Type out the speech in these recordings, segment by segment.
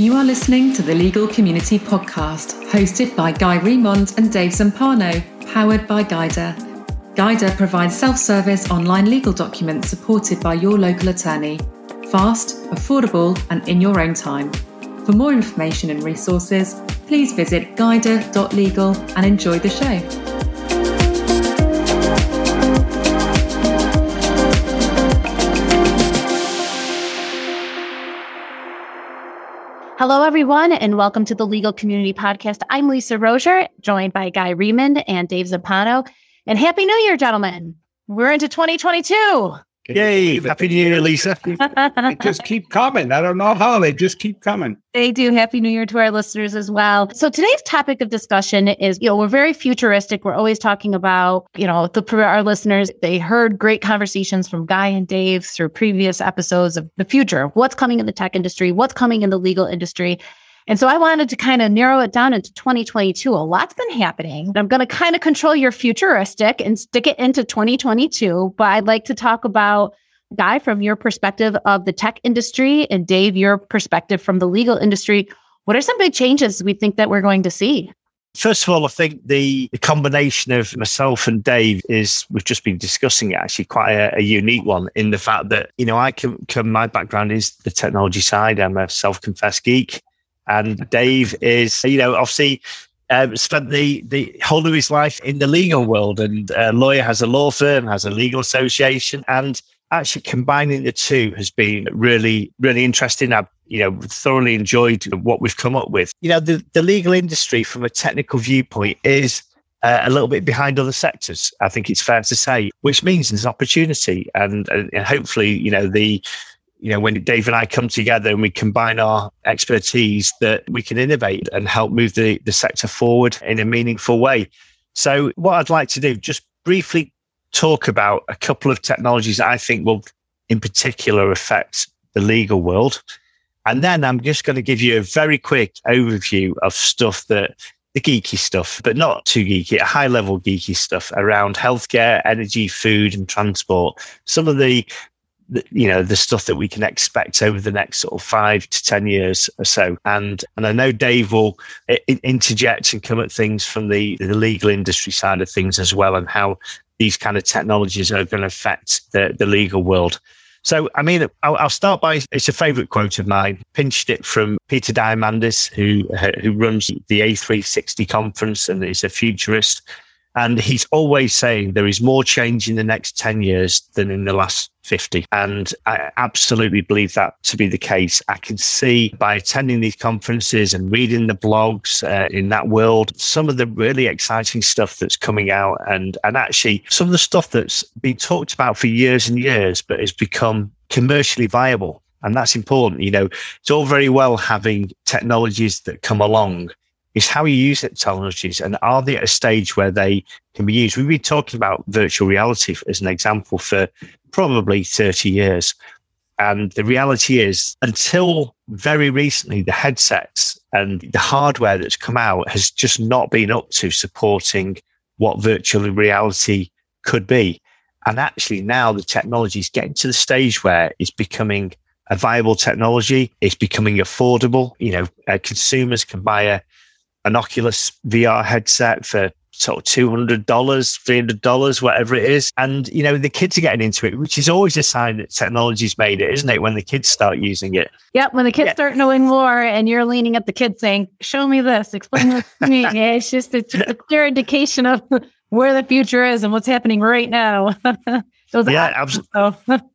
You are listening to the Legal Community Podcast, hosted by Guy Remond and Dave Zumpano, powered by Guidr. Guidr provides self service online legal documents supported by your local attorney. Fast, affordable, and in your own time. For more information and resources, please visit guidr.legal and enjoy the show. Hello, everyone, and welcome to the Legal Community Podcast. I'm Lisa Roser, joined by Guy Remond and Dave Zumpano. And Happy New Year, gentlemen. We're into 2022. Yay! Happy New Year, Lisa. they just keep coming. I don't know how they just keep coming. They do. Happy New Year to our listeners as well. So today's topic of discussion is, you know, we're very futuristic. We're always talking about, you know, the our listeners. They heard great conversations from Guy and Dave through previous episodes of the future. What's coming in the tech industry? What's coming in the legal industry? And so I wanted to kind of narrow it down into 2022. A lot's been happening. I'm going to kind of control your futuristic and stick it into 2022. But I'd like to talk about, Guy, from your perspective of the tech industry, and Dave, your perspective from the legal industry. What are some big changes we think that we're going to see? First of all, I think the, the combination of myself and Dave is, we've just been discussing it actually, quite a, a unique one in the fact that, you know, I can, come, my background is the technology side. I'm a self confessed geek. And Dave is, you know, obviously um, spent the, the whole of his life in the legal world and a lawyer has a law firm, has a legal association. And actually combining the two has been really, really interesting. I've, you know, thoroughly enjoyed what we've come up with. You know, the, the legal industry from a technical viewpoint is uh, a little bit behind other sectors. I think it's fair to say, which means there's opportunity, and, and hopefully, you know, the you know, when Dave and I come together and we combine our expertise, that we can innovate and help move the, the sector forward in a meaningful way. So, what I'd like to do, just briefly talk about a couple of technologies that I think will, in particular, affect the legal world. And then I'm just going to give you a very quick overview of stuff that the geeky stuff, but not too geeky, high level geeky stuff around healthcare, energy, food, and transport. Some of the you know the stuff that we can expect over the next sort of five to ten years or so. And and i know dave will interject and come at things from the, the legal industry side of things as well and how these kind of technologies are going to affect the, the legal world. So i mean I'll, I'll start by it's a favorite quote of mine pinched it from peter diamandis who who runs the a360 conference and is a futurist and he's always saying there is more change in the next 10 years than in the last 50. And I absolutely believe that to be the case. I can see by attending these conferences and reading the blogs uh, in that world, some of the really exciting stuff that's coming out and, and actually some of the stuff that's been talked about for years and years, but has become commercially viable. And that's important. You know, it's all very well having technologies that come along is how you use technologies and are they at a stage where they can be used? We've been talking about virtual reality as an example for probably 30 years. And the reality is, until very recently, the headsets and the hardware that's come out has just not been up to supporting what virtual reality could be. And actually, now the technology is getting to the stage where it's becoming a viable technology. It's becoming affordable. You know, uh, consumers can buy a an Oculus VR headset for sort of two hundred dollars, three hundred dollars, whatever it is. And you know, the kids are getting into it, which is always a sign that technology's made it, isn't it? When the kids start using it. Yep. When the kids yeah. start knowing more, and you're leaning at the kids saying, "Show me this, explain this to me." yeah, it's just it's just a clear indication of where the future is and what's happening right now. yeah, absolutely.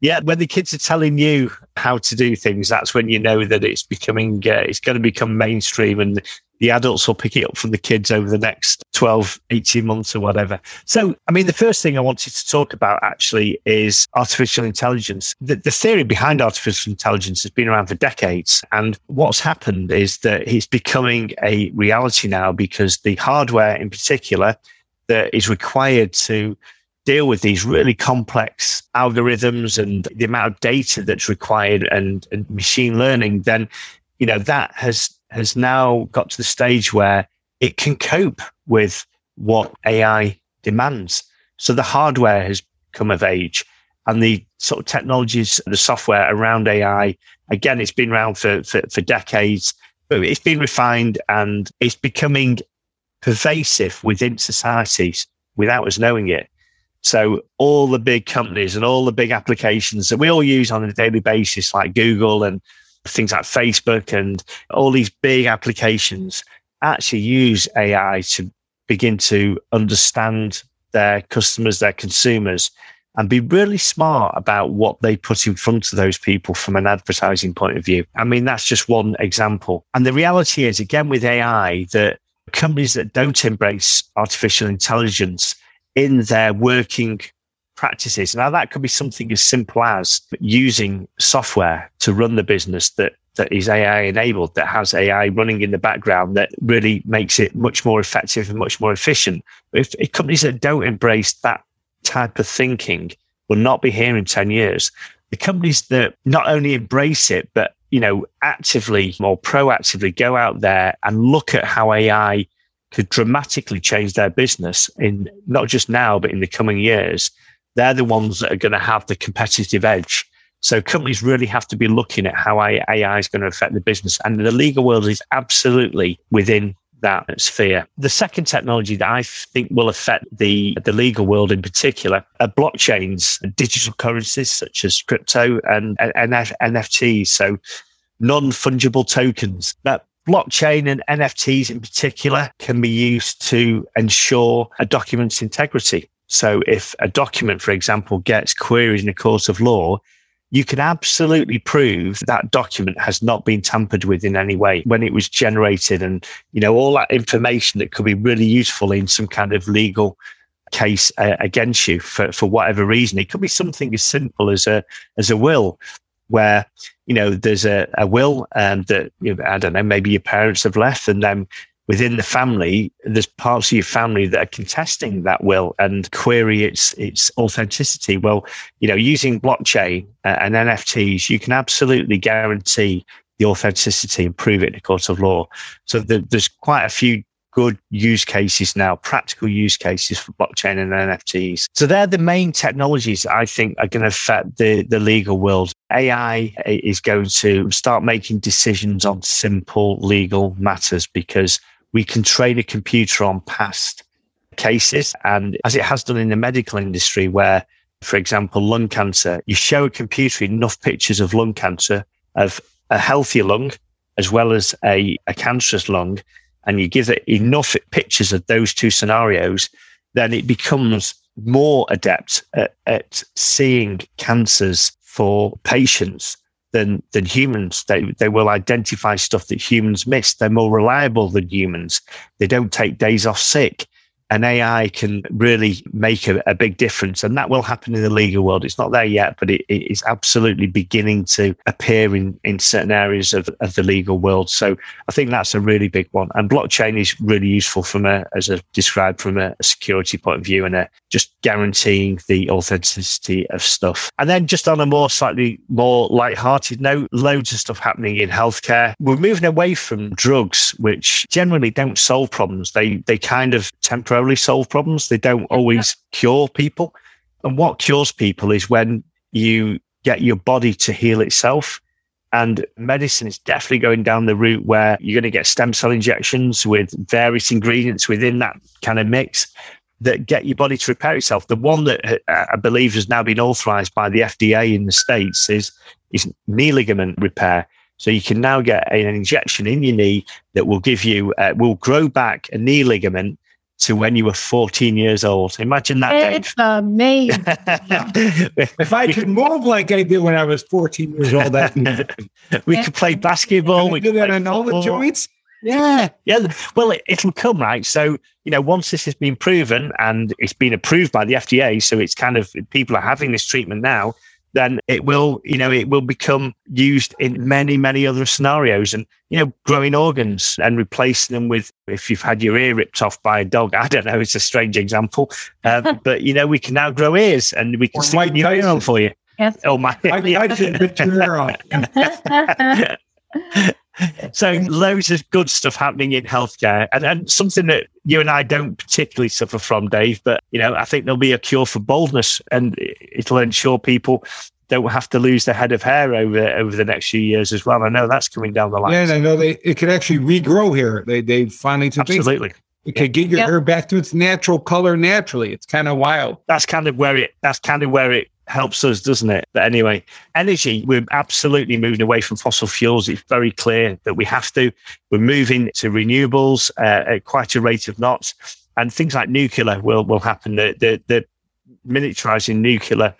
Yeah, when the kids are telling you how to do things, that's when you know that it's becoming, uh, it's going to become mainstream and the adults will pick it up from the kids over the next 12, 18 months or whatever. So, I mean, the first thing I wanted to talk about actually is artificial intelligence. The, the theory behind artificial intelligence has been around for decades. And what's happened is that it's becoming a reality now because the hardware in particular that is required to deal with these really complex algorithms and the amount of data that's required and, and machine learning, then, you know, that has, has now got to the stage where it can cope with what AI demands. So the hardware has come of age. and the sort of technologies, the software around AI. Again, it's been around for, for, for decades, but it's been refined and it's becoming pervasive within societies without us knowing it. So all the big hmm. companies and all the big applications that we all use on a daily basis, like Google and things like Facebook and all these big applications actually use AI to begin to understand their customers, their consumers, and be really smart about what they put in front of those people from an advertising point of view. I mean, that's just one example. And the reality is, again, with AI, that companies that don't embrace artificial intelligence in their working practices. Now, that could be something as simple as using software to run the business that that is AI enabled, that has AI running in the background, that really makes it much more effective and much more efficient. If, if companies that don't embrace that type of thinking will not be here in 10 years. The companies that not only embrace it, but you know, actively or proactively go out there and look at how AI could dramatically change their business in not just now, but in the coming years, they're the ones that are going to have the competitive edge. So companies really have to be looking at how AI is going to affect the business. And the legal world is absolutely within that sphere. The second technology that I think will affect the, the legal world in particular are blockchains, digital currencies such as crypto and, and NFTs. So non-fungible tokens. That blockchain and NFTs in particular can be used to ensure a document's integrity. So if a document, for example, gets queried in a court of law, you can absolutely prove that document has not been tampered with in any way when it was generated. And you know all that information that could be really useful in some kind of legal case uh, against you for, for whatever reason. It could be something as simple as a as a will where you know there's a, a will um, that you know, i don't know maybe your parents have left and then within the family, there's parts of your family that are contesting that will and query its its authenticity. Well, you know, using blockchain and NFTs, you can absolutely guarantee the authenticity and prove it in a court of law. So the, there's quite a few good use cases now, practical use cases for blockchain and NFTs. So they're the main technologies I think are going to affect the, the legal world. AI is going to start making decisions on simple legal matters because we can train a computer on past cases. And as it has done in the medical industry, where, for example, lung cancer, you show a computer enough pictures of lung cancer, of a healthy lung, as well as a, a cancerous lung, and you give it enough pictures of those two scenarios, then it becomes more adept at, at seeing cancers for patients than than humans. They they will identify stuff that humans miss. They're more reliable than humans. They don't take days off sick and AI can really make a, a, big difference. And that will happen in the legal world. It's not there yet, but it, it is absolutely beginning to appear in, in certain areas of, of the legal world. So I think that's a really big one. And blockchain is really useful from a, as I described, from a, a security point of view and a, just guaranteeing the authenticity of stuff. And then just on a more slightly more light-hearted note, loads of stuff happening in healthcare. We're moving away from drugs, which generally don't solve problems. They, they kind of temporarily temporarily solve problems. They don't always cure people. And what cures people is when you get your body to heal itself. And medicine is definitely going down the route where you're going to get stem cell injections with various ingredients within that kind of mix that get your body to repair itself. The one that uh, I believe has now been authorized by the FDA in the States is, is knee ligament repair. So you can now get an injection in your knee that will give you, uh, will grow back a knee ligament to when you were 14 years old. Imagine that, it's Dave. amazing. if I could move like I did when I was 14 years old, that we could play basketball. We could do that in all the joints. Yeah, yeah. Well, it, it'll come right. So you know, once this has been proven and it's been approved by the FDA, so it's kind of people are having this treatment now then it will, you know, it will become used in many, many other scenarios. And, you know, growing organs and replacing them with, if you've had your ear ripped off by a dog, I don't know, it's a strange example. Uh, but, you know, we can now grow ears and we can stick a new ear on for you. Yes. Oh, my. I, I So loads of good stuff happening in healthcare and, and something that you and I don't particularly suffer from, Dave, but you know, I think there'll be a cure for baldness and it'll ensure people don't have to lose their head of hair over over the next few years as well. I know that's coming down the line. Yeah, and I know they it could actually regrow hair. They they finally took absolutely. It could get your yep. hair back to its natural color naturally. It's kind of wild. That's kind of where it. That's kind of where it helps us, doesn't it? But anyway, energy, we're absolutely moving away from fossil fuels. It's very clear that we have to. We're moving to renewables uh, at quite a rate of knots. And things like nuclear will, will happen. The, the, miniaturizing nuclear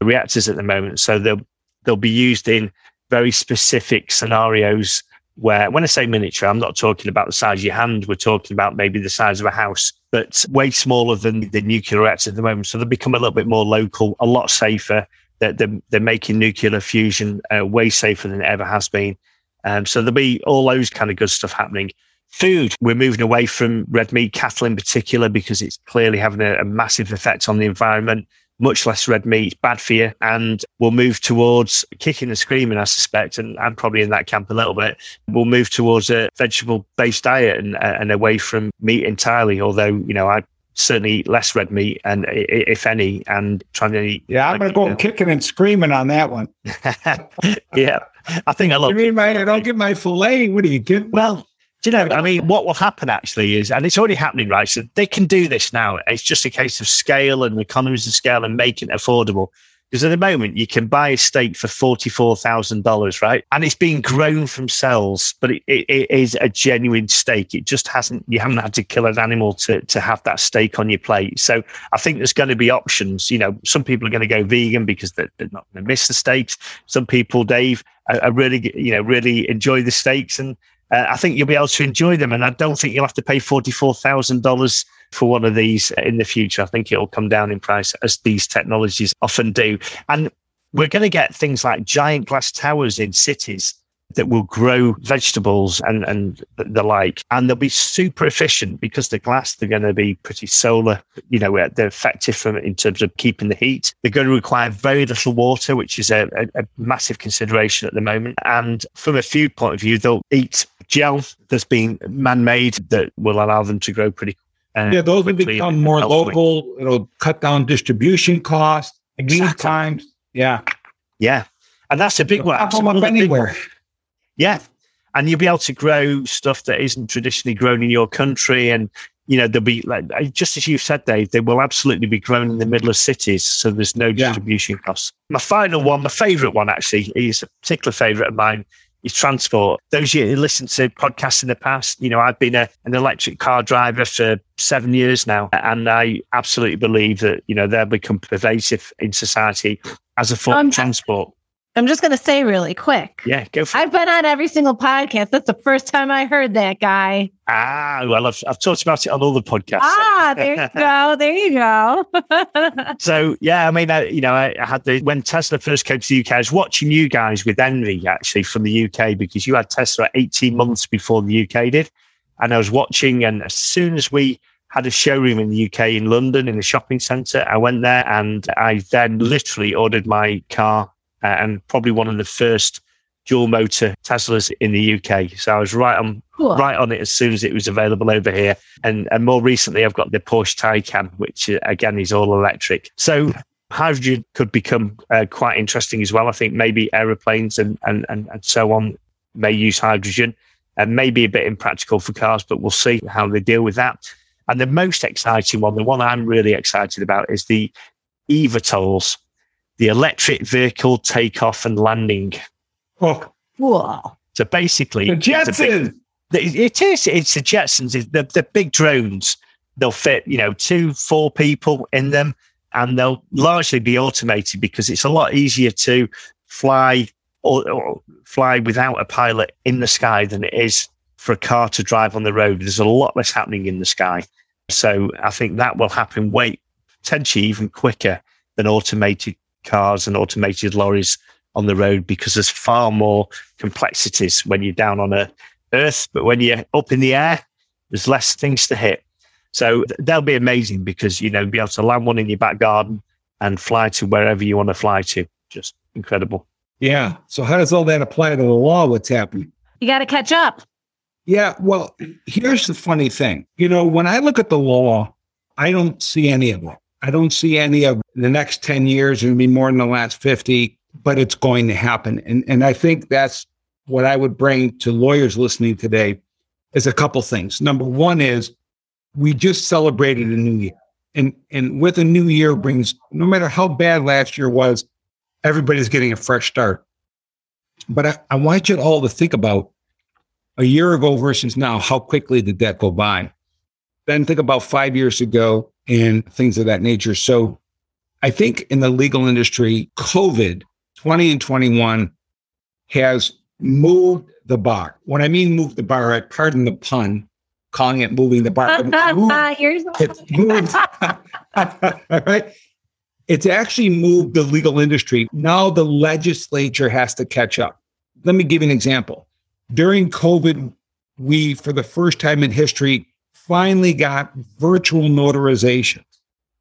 reactors at the moment. So they'll, they'll be used in very specific scenarios where when I say miniature, I'm not talking about the size of your hand. We're talking about maybe the size of a house, but way smaller than the nuclear reactor at the moment. So they become a little bit more local, a lot safer. They're, they're, they're making nuclear fusion uh, way safer than it ever has been. Um, so there'll be all those kind of good stuff happening. Food, we're moving away from red meat, cattle in particular, because it's clearly having a, a massive effect on the environment much less red meat, bad for you. And we'll move towards kicking and screaming, I suspect. And I'm probably in that camp a little bit. We'll move towards a vegetable based diet and, and away from meat entirely. Although, you know, I certainly eat less red meat and if any and trying to eat yeah i'm gonna go kicking and screaming on that one yeah i think i love you mean my i don't get my fillet what do you get well do you know, I mean, what will happen actually is, and it's already happening, right? So they can do this now. It's just a case of scale and economies of scale and making it affordable. Because at the moment, you can buy a steak for $44,000, right? And it's being grown from cells, but it, it, it is a genuine steak. It just hasn't, you haven't had to kill an animal to, to have that steak on your plate. So I think there's going to be options. You know, some people are going to go vegan because they're, they're not going to miss the steaks. Some people, Dave, are, are really, you know, really enjoy the steaks and, uh, I think you'll be able to enjoy them. And I don't think you'll have to pay $44,000 for one of these in the future. I think it'll come down in price as these technologies often do. And we're going to get things like giant glass towers in cities that will grow vegetables and, and the like. And they'll be super efficient because the glass, they're going to be pretty solar, you know, they're effective from, in terms of keeping the heat. They're going to require very little water, which is a, a, a massive consideration at the moment. And from a food point of view, they'll eat gel that's been man-made that will allow them to grow pretty uh, yeah, those will become more local. It'll cut down distribution costs, exactly. times. Yeah. Yeah. And that's a big one. Up anywhere. Yeah. And you'll be able to grow stuff that isn't traditionally grown in your country. And, you know, there'll be like, just as you said, Dave, they will absolutely be grown in the middle of cities. So there's no distribution yeah. costs. My final one, my favorite one actually, is a particular favorite of mine is transport. Those you who listen to podcasts in the past, you know, I've been a, an electric car driver for seven years now, and I absolutely believe that, you know, they'll become pervasive in society as a form of transport. I'm just going to say really quick. Yeah, go for I've it. been on every single podcast. That's the first time I heard that guy. Ah, well, I've, I've talked about it on all the podcasts. Ah, there you go. There you go. so, yeah, I mean, I, you know, I, I, had the, when Tesla first came to the UK, I was watching you guys with envy actually from the UK because you had Tesla 18 months before the UK did. And I was watching, and as soon as we had a showroom in the UK in London in a shopping centre, I went there and I then literally ordered my car and probably one of the first dual motor Teslas in the UK. So I was right on cool. right on it as soon as it was available over here. And and more recently, I've got the Porsche Taycan, which uh, again is all electric. So hydrogen could become uh, quite interesting as well. I think maybe aeroplanes and, and, and, and so on may use hydrogen and maybe a bit impractical for cars, but we'll see how they deal with that. And the most exciting one, the one I'm really excited about is the eVTOLs the electric vehicle takeoff and landing. Oh, Whoa. So basically, the Jetsons. Big, it is. It's the Jetsons. The, the big drones. They'll fit, you know, two, four people in them, and they'll largely be automated because it's a lot easier to fly or, or fly without a pilot in the sky than it is for a car to drive on the road. There's a lot less happening in the sky. So I think that will happen way potentially even quicker than automated cars and automated lorries on the road because there's far more complexities when you're down on a earth. But when you're up in the air, there's less things to hit. So they'll be amazing because, you know, be able to land one in your back garden and fly to wherever you want to fly to. Just incredible. Yeah. So how does all that apply to the law? What's happening? You got to catch up. Yeah. Well, here's the funny thing. You know, when I look at the law, I don't see any of it. I don't see any of the next 10 years and be more than the last 50, but it's going to happen. And, and I think that's what I would bring to lawyers listening today is a couple things. Number one is we just celebrated a new year. And, and with a new year brings, no matter how bad last year was, everybody's getting a fresh start. But I, I want you all to think about a year ago versus now, how quickly did that go by? Then think about five years ago and things of that nature. So I think in the legal industry, COVID 20 and 21 has moved the bar. When I mean move the bar, I pardon the pun, calling it moving the bar. Here's it's moved. Ah, All right. It's actually moved the legal industry. Now the legislature has to catch up. Let me give you an example. During COVID, we, for the first time in history, finally got virtual notarization,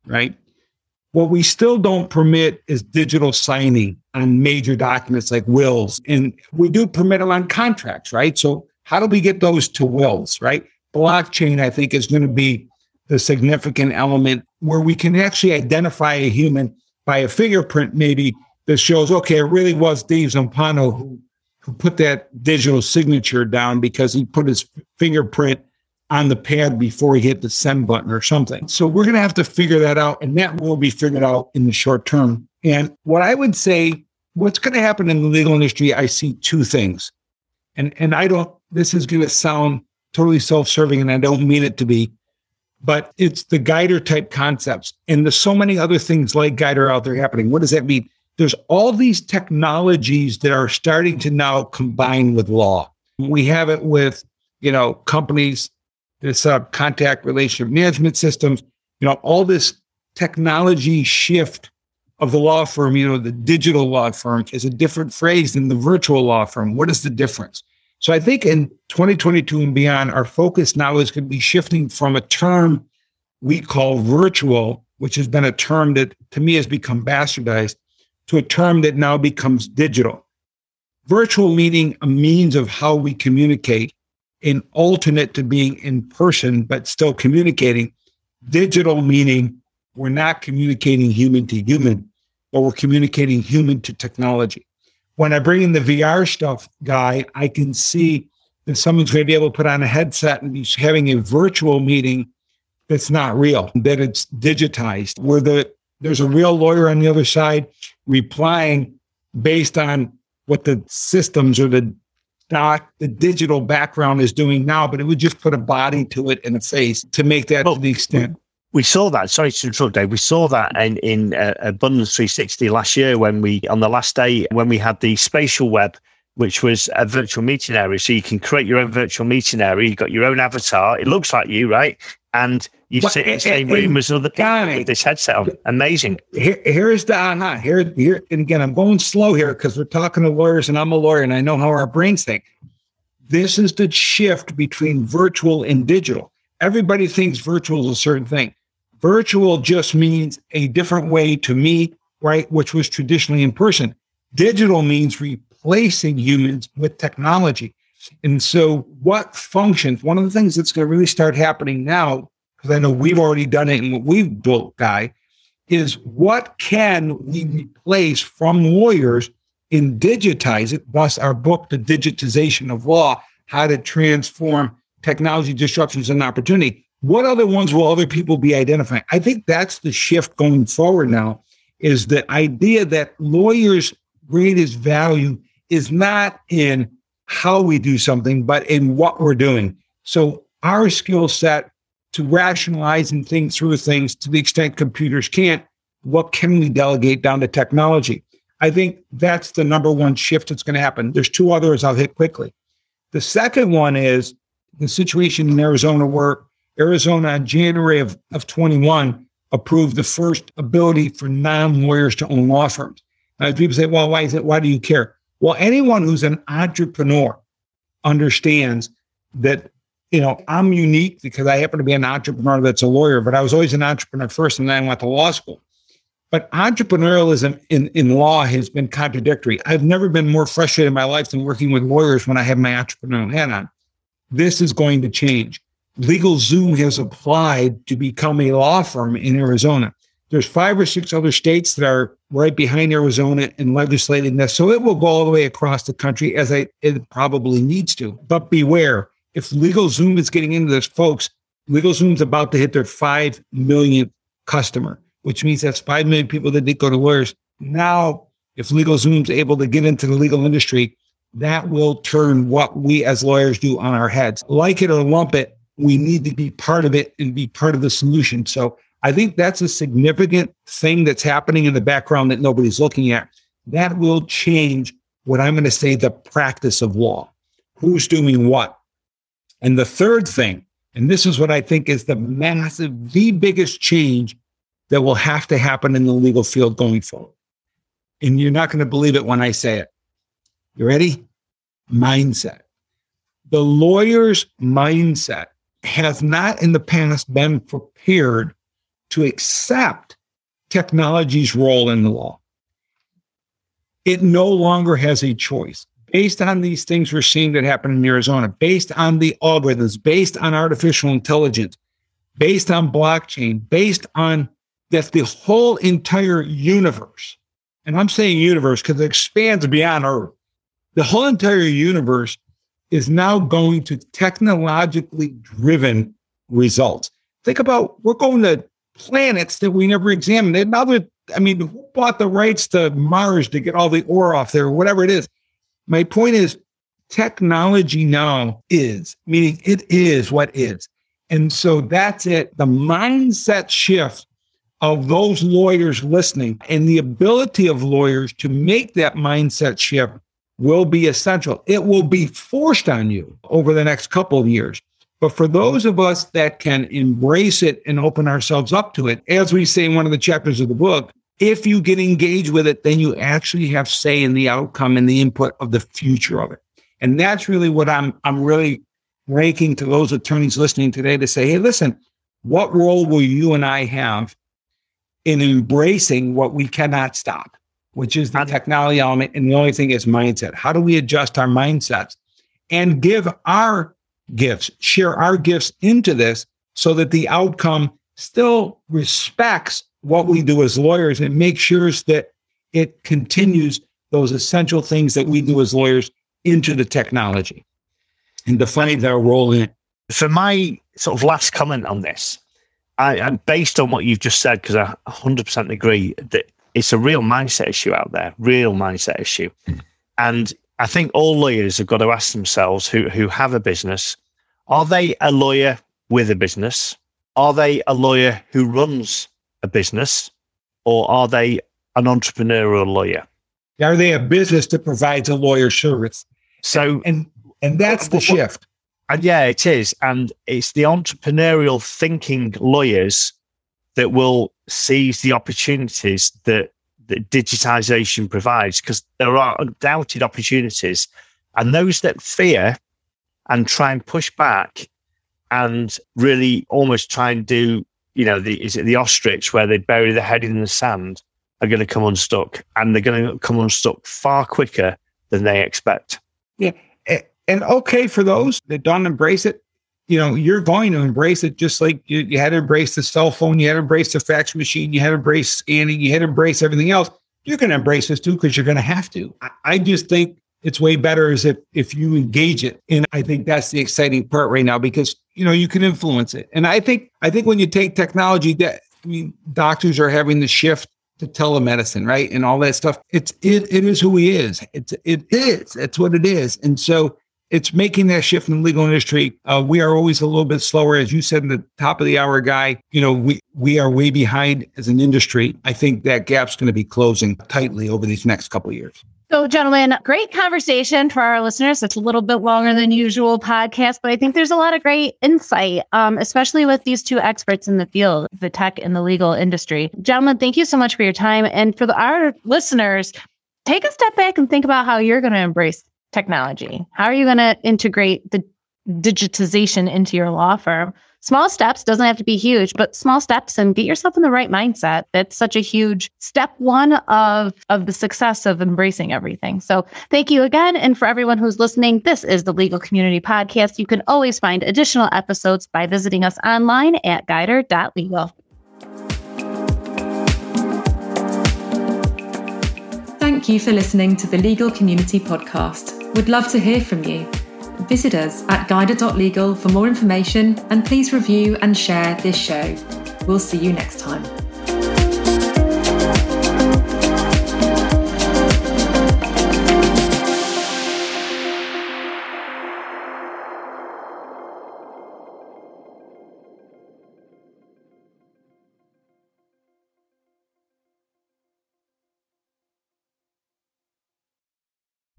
right? What we still don't permit is digital signing on major documents like wills. And we do permit them on contracts, right? So how do we get those to wills, right? Blockchain, I think, is going to be the significant element where we can actually identify a human by a fingerprint, maybe that shows, okay, it really was Dave Zumpano who, who put that digital signature down because he put his fingerprint on the pad before he hit the send button or something. So we're going to have to figure that out, and that will be figured out in the short term. And what I would say, what's going to happen in the legal industry, I see two things. And and I don't. This is going to sound totally self-serving, and I don't mean it to be but it's the Guidr type concepts. And there's so many other things like Guidr out there happening. What does that mean? There's all these technologies that are starting to now combine with law. We have it with, you know, companies, this uh, contact relationship management systems, you know, all this technology shift of the law firm, you know, the digital law firm is a different phrase than the virtual law firm. What is the difference? So I think in 2022 and beyond, our focus now is going to be shifting from a term we call virtual, which has been a term that to me has become bastardized, to a term that now becomes digital. Virtual meaning a means of how we communicate, an alternate to being in person, but still communicating. Digital meaning we're not communicating human to human, but we're communicating human to technology when I bring in the VR stuff guy, I can see that someone's going to be able to put on a headset and be having a virtual meeting that's not real, that it's digitized, where the there's a real lawyer on the other side replying based on what the systems or the doc, the digital background is doing now, but it would just put a body to it and a face to make that well, to the extent we saw that. Sorry to interrupt, Dave. We saw that in in uh, Abundance 360 last year when we on the last day when we had the spatial web, which was a virtual meeting area. So you can create your own virtual meeting area. You've got your own avatar. It looks like you, right? And you well, sit in eh, the eh, same eh, room as other people with this headset on. Amazing. Here, here's the aha. Here, here, and again, I'm going slow here because we're talking to lawyers, and I'm a lawyer, and I know how our brains think. This is the shift between virtual and digital. Everybody thinks virtual is a certain thing. Virtual just means a different way to meet, right? Which was traditionally in person. Digital means replacing humans with technology. And so, what functions, one of the things that's going to really start happening now, because I know we've already done it and what we've built, Guy, is what can we replace from lawyers and digitize it? Thus, our book, The Digitization of Law How to Transform Technology Disruptions and Opportunity what other ones will other people be identifying? I think that's the shift going forward now is the idea that lawyers' greatest value is not in how we do something, but in what we're doing. So our skill set to rationalize and think through things to the extent computers can't, what can we delegate down to technology? I think that's the number one shift that's going to happen. There's two others I'll hit quickly. The second one is the situation in Arizona where Arizona in January of, of 21 approved the first ability for non-lawyers to own law firms. Now, people say, well, why is it? Why do you care? Well, anyone who's an entrepreneur understands that, you know, I'm unique because I happen to be an entrepreneur that's a lawyer, but I was always an entrepreneur first and then I went to law school. But entrepreneurialism in, in law has been contradictory. I've never been more frustrated in my life than working with lawyers when I have my entrepreneurial hat on. This is going to change. Legal Zoom has applied to become a law firm in Arizona. There's five or six other states that are right behind Arizona in legislating this. So it will go all the way across the country as I, it probably needs to. But beware, if LegalZoom is getting into this, folks, LegalZoom's about to hit their 5 millionth customer, which means that's 5 million people that did go to lawyers. Now, if LegalZoom's able to get into the legal industry, that will turn what we as lawyers do on our heads. Like it or lump it, we need to be part of it and be part of the solution. So I think that's a significant thing that's happening in the background that nobody's looking at. That will change what I'm going to say the practice of law. Who's doing what? And the third thing, and this is what I think is the massive, the biggest change that will have to happen in the legal field going forward. And you're not going to believe it when I say it. You ready? Mindset. The lawyer's mindset has not in the past been prepared to accept technology's role in the law. It no longer has a choice. Based on these things we're seeing that happen in Arizona, based on the algorithms, based on artificial intelligence, based on blockchain, based on that the whole entire universe, and I'm saying universe because it expands beyond Earth, the whole entire universe is now going to technologically driven results. Think about we're going to planets that we never examined. That, I mean, who bought the rights to Mars to get all the ore off there, whatever it is? My point is, technology now is, meaning it is what is. And so that's it. The mindset shift of those lawyers listening and the ability of lawyers to make that mindset shift will be essential. It will be forced on you over the next couple of years. But for those of us that can embrace it and open ourselves up to it, as we say in one of the chapters of the book, if you get engaged with it, then you actually have say in the outcome and the input of the future of it. And that's really what I'm I'm really ranking to those attorneys listening today to say, hey, listen, what role will you and I have in embracing what we cannot stop, which is the technology element. And the only thing is mindset. How do we adjust our mindsets and give our gifts, share our gifts into this so that the outcome still respects what we do as lawyers and makes sure that it continues those essential things that we do as lawyers into the technology and defining their role in it. For my sort of last comment on this, I, and based on what you've just said, because I 100% agree that it's a real mindset issue out there, real mindset issue. Hmm. And I think all lawyers have got to ask themselves who, who have a business, are they a lawyer with a business? Are they a lawyer who runs a business? Or are they an entrepreneurial lawyer? Are they a business that provides a lawyer service? So, and and that's the shift. And yeah, it is. And it's the entrepreneurial thinking lawyers that will seize the opportunities that that digitization provides because there are undoubted opportunities. And those that fear and try and push back and really almost try and do, you know, the is it the ostrich where they bury their head in the sand are going to come unstuck and they're going to come unstuck far quicker than they expect. Yeah. And okay for those that don't embrace it, you know, you're going to embrace it just like you, you had to embrace the cell phone, you had to embrace the fax machine, you had to embrace scanning, you had to embrace everything else. You're going to embrace this too because you're going to have to. I, I just think it's way better is if if you engage it. And i think that's the exciting part right now because you know you can influence it. And i think i think when you take technology that i mean doctors are having the shift to telemedicine right? And all that stuff. It's it it is who he is. It's it is. It's what it is. And so it's making that shift in the legal industry. Uh, we are always a little bit slower, as you said in the top of the hour, guy. You know, we we are way behind as an industry. I think that gap's going to be closing tightly over these next couple years. So, gentlemen, great conversation for our listeners. It's a little bit longer than usual podcast, but I think there's a lot of great insight, um, especially with these two experts in the field, the tech and the legal industry. Gentlemen, thank you so much for your time. And for the, our listeners, take a step back and think about how you're going to embrace technology. How are you going to integrate the digitization into your law firm small steps doesn't have to be huge, but small steps and get yourself in the right mindset. That's such a huge step one of, of the success of embracing everything. So thank you again. And for everyone who's listening, this is the Legal Community Podcast. You can always find additional episodes by visiting us online at guidr.legal. Thank you for listening to the Legal Community Podcast. We'd love to hear from you. Visit us at guidr.legal for more information and please review and share this show. We'll see you next time.